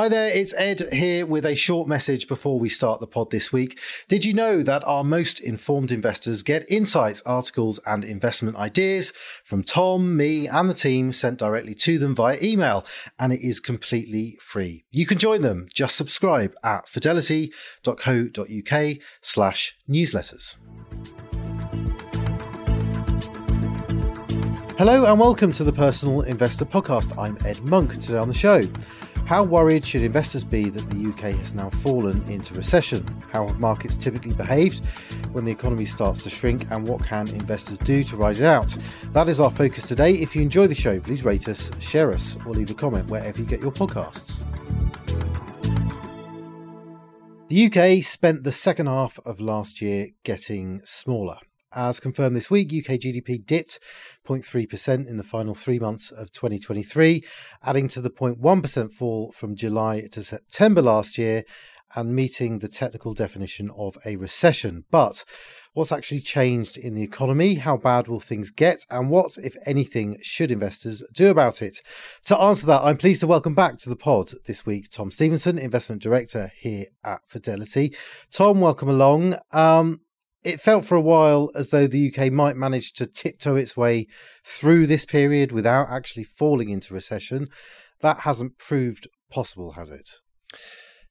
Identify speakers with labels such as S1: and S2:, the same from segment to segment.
S1: Hi there, it's Ed here with a short message before we start the pod this week. Did you know that our most informed investors get insights, articles, and investment ideas from Tom, me, and the team sent directly to them via email, and it is completely free. You can join them. Just subscribe at fidelity.co.uk slash newsletters. Hello and welcome to the Personal Investor Podcast. I'm Ed Monk. Today on the show, how worried should investors be that the UK has now fallen into recession? How have markets typically behaved when the economy starts to shrink? And what can investors do to ride it out? That is our focus today. If you enjoy the show, please rate us, share us, or leave a comment wherever you get your podcasts. The UK spent the second half of last year getting smaller. As confirmed this week, UK GDP dipped 0.3% in the final three months of 2023, adding to the 0.1% fall from July to September last year and meeting the technical definition of a recession. But what's actually changed in the economy? How bad will things get? And what, if anything, should investors do about it? To answer that, I'm pleased to welcome back to the pod this week Tom Stevenson, Investment Director here at Fidelity. Tom, welcome along. Um, it felt for a while as though the UK might manage to tiptoe its way through this period without actually falling into recession. That hasn't proved possible, has it?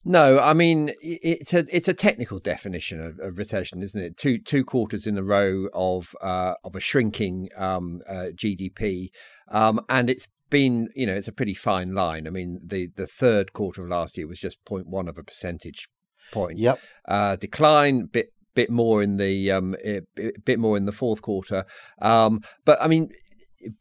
S2: No, I mean it's a it's a technical definition of, of recession, isn't it? Two two quarters in a row of uh, of a shrinking um, uh, GDP, um, and it's been you know it's a pretty fine line. I mean the the third quarter of last year was just 0.1 of a percentage point.
S1: Yep.
S2: Uh, decline bit bit more in the um, a bit more in the fourth quarter. Um, but I mean,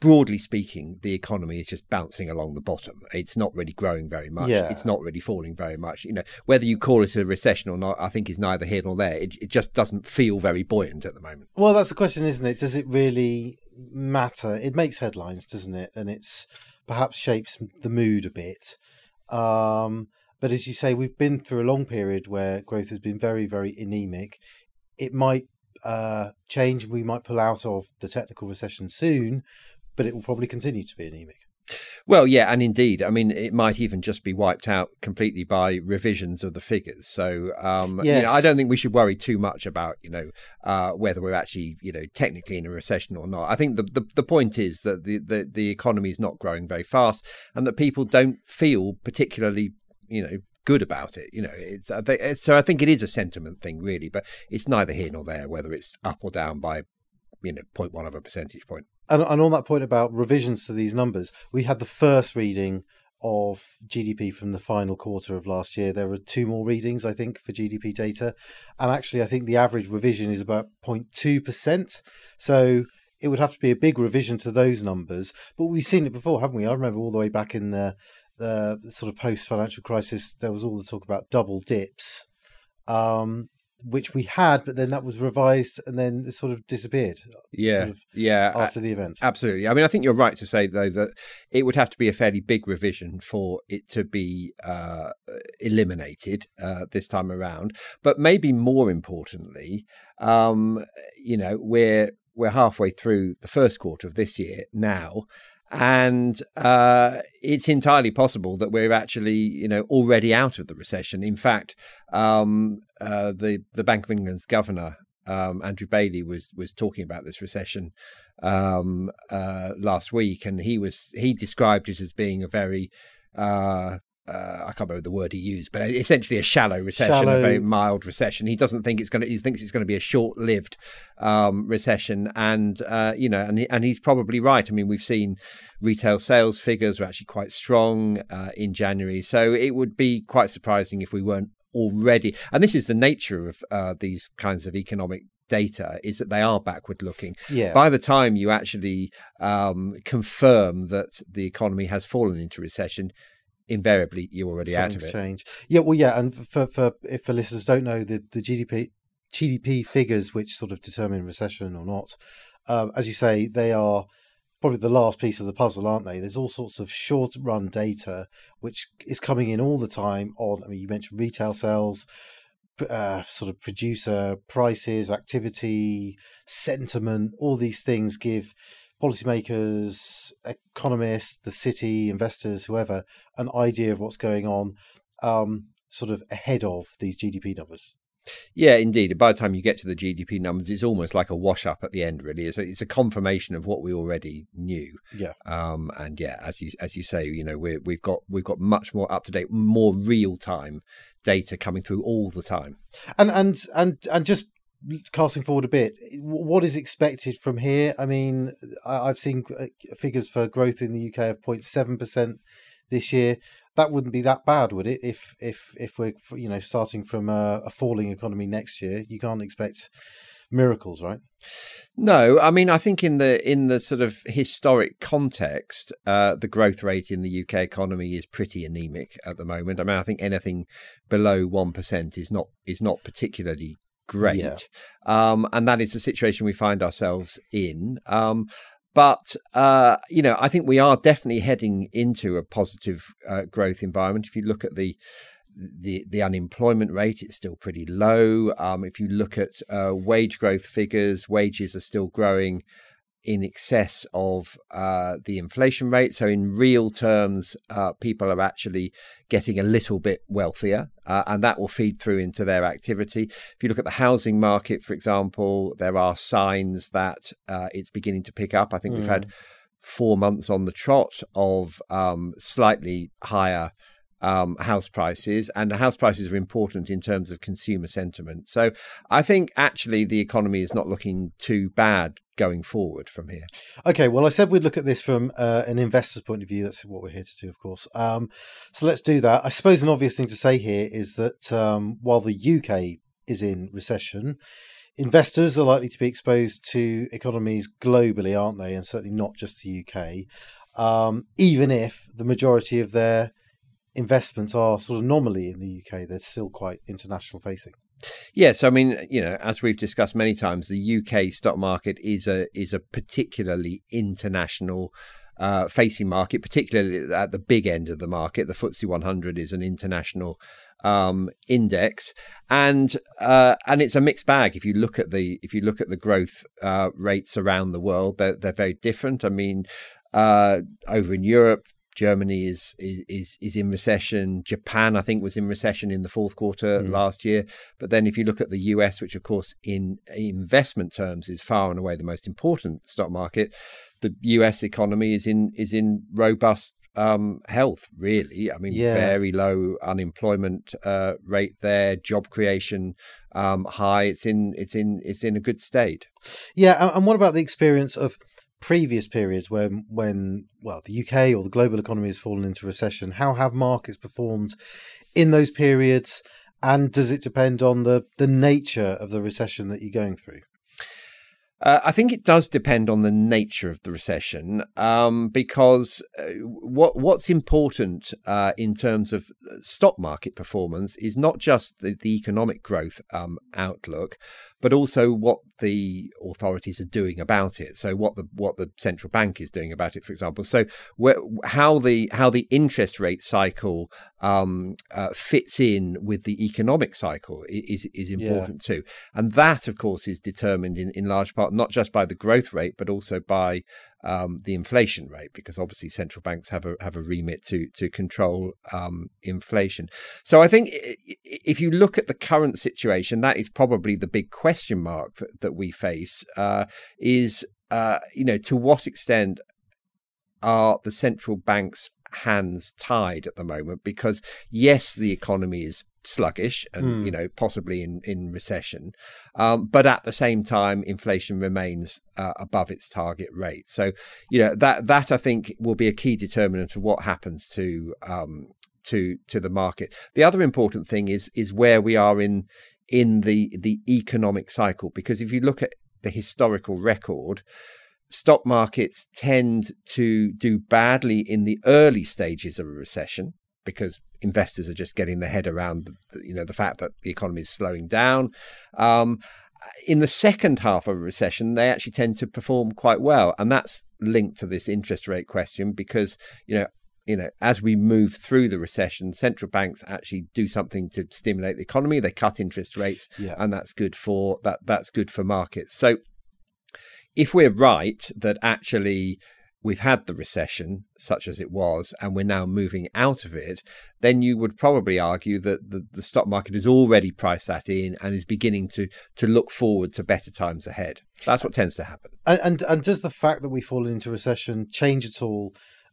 S2: broadly speaking, the economy is just bouncing along the bottom. It's not really growing very much.
S1: Yeah.
S2: It's not really falling very much. You know, whether you call it a recession or not, I think is neither here nor there. It, it just doesn't feel very buoyant at the moment.
S1: Well, that's the question, isn't it? Does it really matter? It makes headlines, doesn't it? And it's perhaps shapes the mood a bit. Um, but as you say, we've been through a long period where growth has been very, very anemic. It might uh, change. We might pull out of the technical recession soon, but it will probably continue to be anemic.
S2: Well, yeah, and indeed, I mean, it might even just be wiped out completely by revisions of the figures. So, um,
S1: yes.
S2: you know, I don't think we should worry too much about, you know, uh, whether we're actually, you know, technically in a recession or not. I think the the, the point is that the, the the economy is not growing very fast, and that people don't feel particularly you know good about it. You know, it's, it's so I think it is a sentiment thing really, but it's neither here nor there whether it's up or down by you know 0.1 of a percentage point.
S1: And, and on that point about revisions to these numbers, we had the first reading of GDP from the final quarter of last year. There were two more readings, I think, for GDP data. And actually, I think the average revision is about 0.2%. So it would have to be a big revision to those numbers. But we've seen it before, haven't we? I remember all the way back in the the sort of post financial crisis, there was all the talk about double dips, um, which we had, but then that was revised and then it sort of disappeared.
S2: Yeah,
S1: sort of
S2: yeah,
S1: after the event.
S2: Absolutely. I mean, I think you're right to say though that it would have to be a fairly big revision for it to be uh, eliminated uh, this time around. But maybe more importantly, um, you know, we're we're halfway through the first quarter of this year now and uh, it's entirely possible that we're actually, you know, already out of the recession. In fact, um, uh, the the Bank of England's governor um, Andrew Bailey was was talking about this recession um, uh, last week, and he was he described it as being a very uh, uh, I can't remember the word he used, but essentially a shallow recession,
S1: Shallow.
S2: a very mild recession. He doesn't think it's going to. He thinks it's going to be a short-lived um, recession, and uh, you know, and he, and he's probably right. I mean, we've seen retail sales figures are actually quite strong uh, in January, so it would be quite surprising if we weren't already. And this is the nature of uh, these kinds of economic data is that they are backward looking.
S1: Yeah.
S2: By the time you actually um, confirm that the economy has fallen into recession, invariably you're already out of
S1: Something's
S2: it.
S1: changed. Yeah, well, yeah, and for for if the listeners don't know the the GDP GDP figures, which sort of determine recession or not, um, as you say, they are probably the last piece of the puzzle, aren't they? There's all sorts of short run data which is coming in all the time. On, I mean, you mentioned retail sales. Uh, sort of producer prices, activity, sentiment, all these things give policymakers, economists, the city, investors, whoever, an idea of what's going on, um, sort of ahead of these GDP numbers.
S2: Yeah, indeed. By the time you get to the GDP numbers, it's almost like a wash up at the end. Really, it's a, it's a confirmation of what we already knew.
S1: Yeah.
S2: Um, and yeah, as you as you say, you know, we we've got we've got much more up to date, more real time data coming through all the time.
S1: And and and and just casting forward a bit, what is expected from here? I mean, I've seen uh, figures for growth in the UK of 0.7 percent this year that wouldn't be that bad, would it? If if if we're you know starting from a, a falling economy next year, you can't expect miracles, right?
S2: No, I mean I think in the in the sort of historic context, uh, the growth rate in the UK economy is pretty anemic at the moment. I mean I think anything below one percent is not is not particularly great, yeah. um, and that is the situation we find ourselves in. Um, but uh, you know, I think we are definitely heading into a positive uh, growth environment. If you look at the the the unemployment rate, it's still pretty low. Um, if you look at uh, wage growth figures, wages are still growing in excess of uh, the inflation rate. So, in real terms, uh, people are actually getting a little bit wealthier, uh, and that will feed through into their activity. If you look at the housing market, for example, there are signs that uh, it's beginning to pick up. I think mm. we've had hmm. four months on the trot of um, slightly higher um, house prices, and house prices are important in terms of consumer sentiment. So I think actually the economy is not looking too bad going forward from here.
S1: Okay, well, I said we'd look at this from uh, an investor's point of view. That's what we're here to do, of course. Um, so let's do that. I suppose an obvious thing to say here is that um, while the UK is in recession, investors are likely to be exposed to economies globally, aren't they? And certainly not just the UK. Um, even if the majority of their investments are sort of normally in the UK, they're still quite international facing.
S2: Yes, I mean, you know, as we've discussed many times, the UK stock market is a is a particularly international uh, facing market, particularly at the big end of the market. The FTSE 100 is an international um, index, and uh, and it's a mixed bag. If you look at the if you look at the growth uh, rates around the world, they're they're very different. I mean, uh, over in Europe, Germany is is is in recession. Japan, I think, was in recession in the fourth quarter mm. last year. But then, if you look at the US, which of course in investment terms is far and away the most important stock market, the US economy is in is in robust um, health. Really, I mean, yeah. very low unemployment uh, rate there, job creation um, high. It's in it's in it's in a good state.
S1: Yeah, and what about the experience of previous periods when when well the UK or the global economy has fallen into recession how have markets performed in those periods? And does it depend on the the nature of the recession that you're going through?
S2: Uh, I think it does depend on the nature of the recession, um, because uh, what what's important uh, in terms of uh, stock market performance is not just the, the economic growth um, outlook, but also what the authorities are doing about it. So what the what the central bank is doing about it, for example. So where, how the how the interest rate cycle um, uh, fits in with the economic cycle is is important yeah. too, and that of course is determined in in large part not just by the growth rate but also by um, the inflation rate, because obviously central banks have a have a remit to to control um, inflation. So I think if you look at the current situation, that is probably the big question mark that, that we face. Uh, is uh, you know to what extent are the central banks hands tied at the moment because yes the economy is sluggish and mm. you know possibly in in recession. Um, but at the same time inflation remains uh, above its target rate. So you know that that i think will be a key determinant of what happens to um, to to the market. The other important thing is is where we are in in the the economic cycle. Because if you look at the historical record stock markets tend to do badly in the early stages of a recession because investors are just getting their head around the, you know the fact that the economy is slowing down. Um, in the second half of a recession, they actually tend to perform quite well, and that's linked to this interest rate question because you know you know, as we move through the recession, central banks actually do something to stimulate the economy. They cut interest rates, yeah. and that's good for that. That's good for markets. So, if we're right that actually we've had the recession, such as it was, and we're now moving out of it, then you would probably argue that the, the stock market is already priced that in and is beginning to to look forward to better times ahead. That's what tends to happen.
S1: And and, and does the fact that we've fallen into recession change at all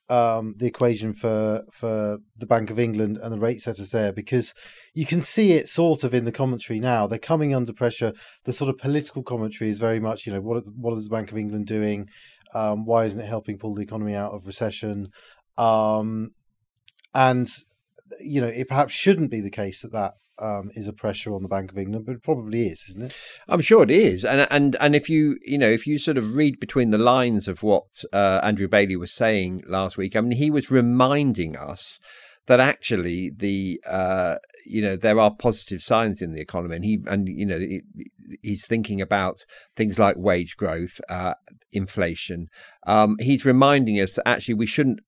S1: um, the equation for for the Bank of England and the rate setters there because you can see it sort of in the commentary now. They're coming under pressure. The sort of political commentary is very much, you know, what what is the Bank of England doing? Um, why isn't it helping pull the economy out of recession? Um, and you know, it perhaps shouldn't be the case that that um, is a pressure on the Bank of England, but it probably is, isn't it?
S2: I'm sure it is, and and and if you you know if you sort of read between the lines of what uh, Andrew Bailey was saying last week, I mean he was reminding us that actually the uh, you know there are positive signs in the economy, and he and you know he, he's thinking about things like wage growth, uh, inflation. Um, he's reminding us that actually we shouldn't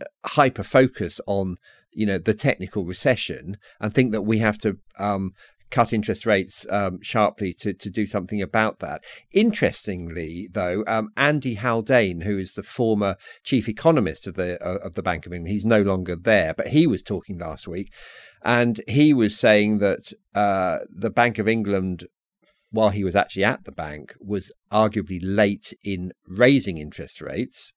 S2: uh, hyper focus on you know the technical recession and think that we have to um, cut interest rates um, sharply to, to do something about that. Interestingly, though, um, Andy Haldane, who is the former chief economist of the uh, of the Bank of England, he's no longer there, but he was talking last week, and he was saying that uh, the Bank of England. While he was actually at the bank, was arguably late in raising interest rates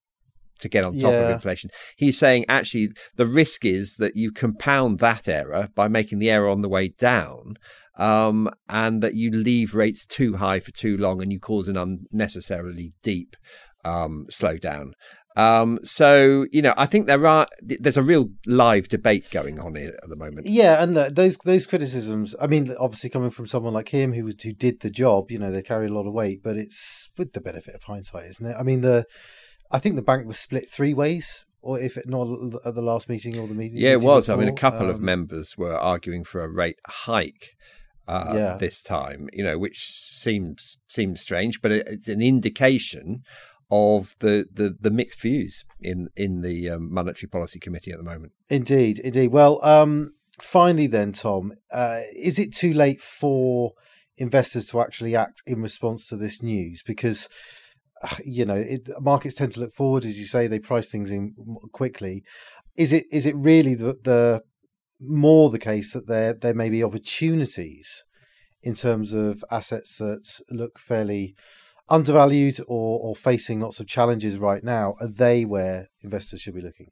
S2: to get on top yeah. of inflation. He's saying actually the risk is that you compound that error by making the error on the way down. Um, and that you leave rates too high for too long and you cause an unnecessarily deep um, slowdown. Um, so you know, I think there are there's a real live debate going on here at the moment.
S1: Yeah, and the, those those criticisms. I mean, obviously coming from someone like him who was who did the job, you know, they carry a lot of weight. But it's with the benefit of hindsight, isn't it? I mean, the I think the bank was split three ways, or if it not at the last meeting or the meeting.
S2: Yeah, it was. Before. I mean, a couple um, of members were arguing for a rate hike. Uh, yeah. This time, you know, which seems seems strange, but it, it's an indication of the, the, the mixed views in in the um, monetary policy committee at the moment.
S1: Indeed, indeed. Well, um, finally, then, Tom, uh, is it too late for investors to actually act in response to this news? Because you know, it, markets tend to look forward, as you say, they price things in quickly. Is it is it really the, the more the case that there there may be opportunities in terms of assets that look fairly undervalued or, or facing lots of challenges right now? Are they where investors should be looking?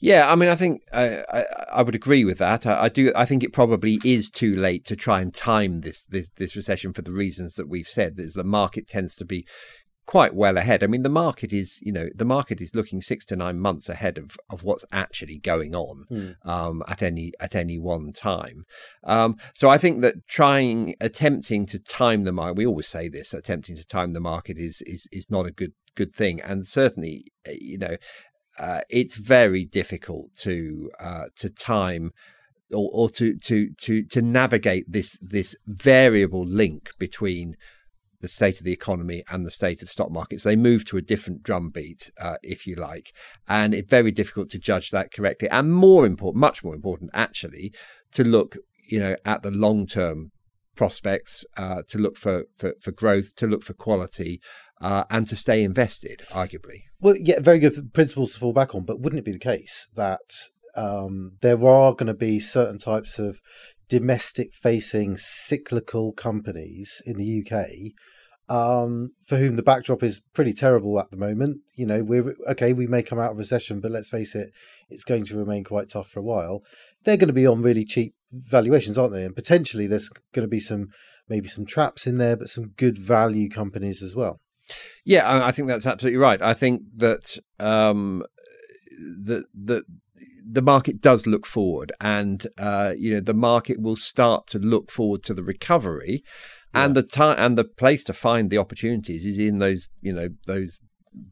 S2: Yeah, I mean, I think I, I, I would agree with that. I, I, do. I think it probably is too late to try and time this, this this recession for the reasons that we've said. Is the market tends to be quite well ahead. I mean, the market is, you know, the market is looking six to nine months ahead of, of what's actually going on mm. um, at any at any one time. Um, so I think that trying, attempting to time the market, we always say this, attempting to time the market is is is not a good good thing, and certainly, eh, you know, uh, it's very difficult to uh, to time. Or, or to to to to navigate this this variable link between the state of the economy and the state of stock markets. They move to a different drumbeat, uh, if you like, and it's very difficult to judge that correctly. And more important, much more important, actually, to look, you know, at the long term prospects, uh, to look for, for, for growth, to look for quality, uh, and to stay invested, arguably.
S1: Well, yeah, very good principles to fall back on. But wouldn't it be the case that um, there are going to be certain types of domestic facing cyclical companies in the UK um, for whom the backdrop is pretty terrible at the moment. You know, we're okay, we may come out of recession, but let's face it, it's going to remain quite tough for a while. They're going to be on really cheap valuations, aren't they? And potentially there's going to be some maybe some traps in there, but some good value companies as well.
S2: Yeah, I think that's absolutely right. I think that um, the the the market does look forward, and uh, you know the market will start to look forward to the recovery and the time and the place to find the opportunities is in those you know those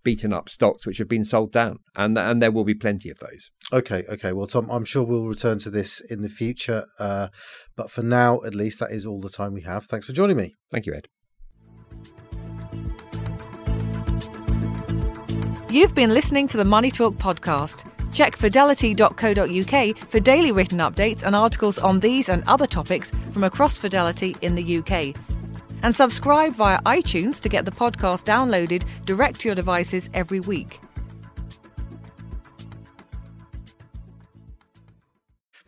S2: beaten up stocks which have been sold down. And and there will be plenty of those.
S1: Okay okay. Well tom i'm sure we'll return to this in the future uh, but for now at least that is all the time we have. Thanks for joining me.
S2: Thank you ed.
S3: You've been listening to the money talk podcast. Check fidelity.co.uk for daily written updates and articles on these and other topics from across fidelity in the uk And subscribe via iTunes to get the podcast downloaded direct to your devices every week.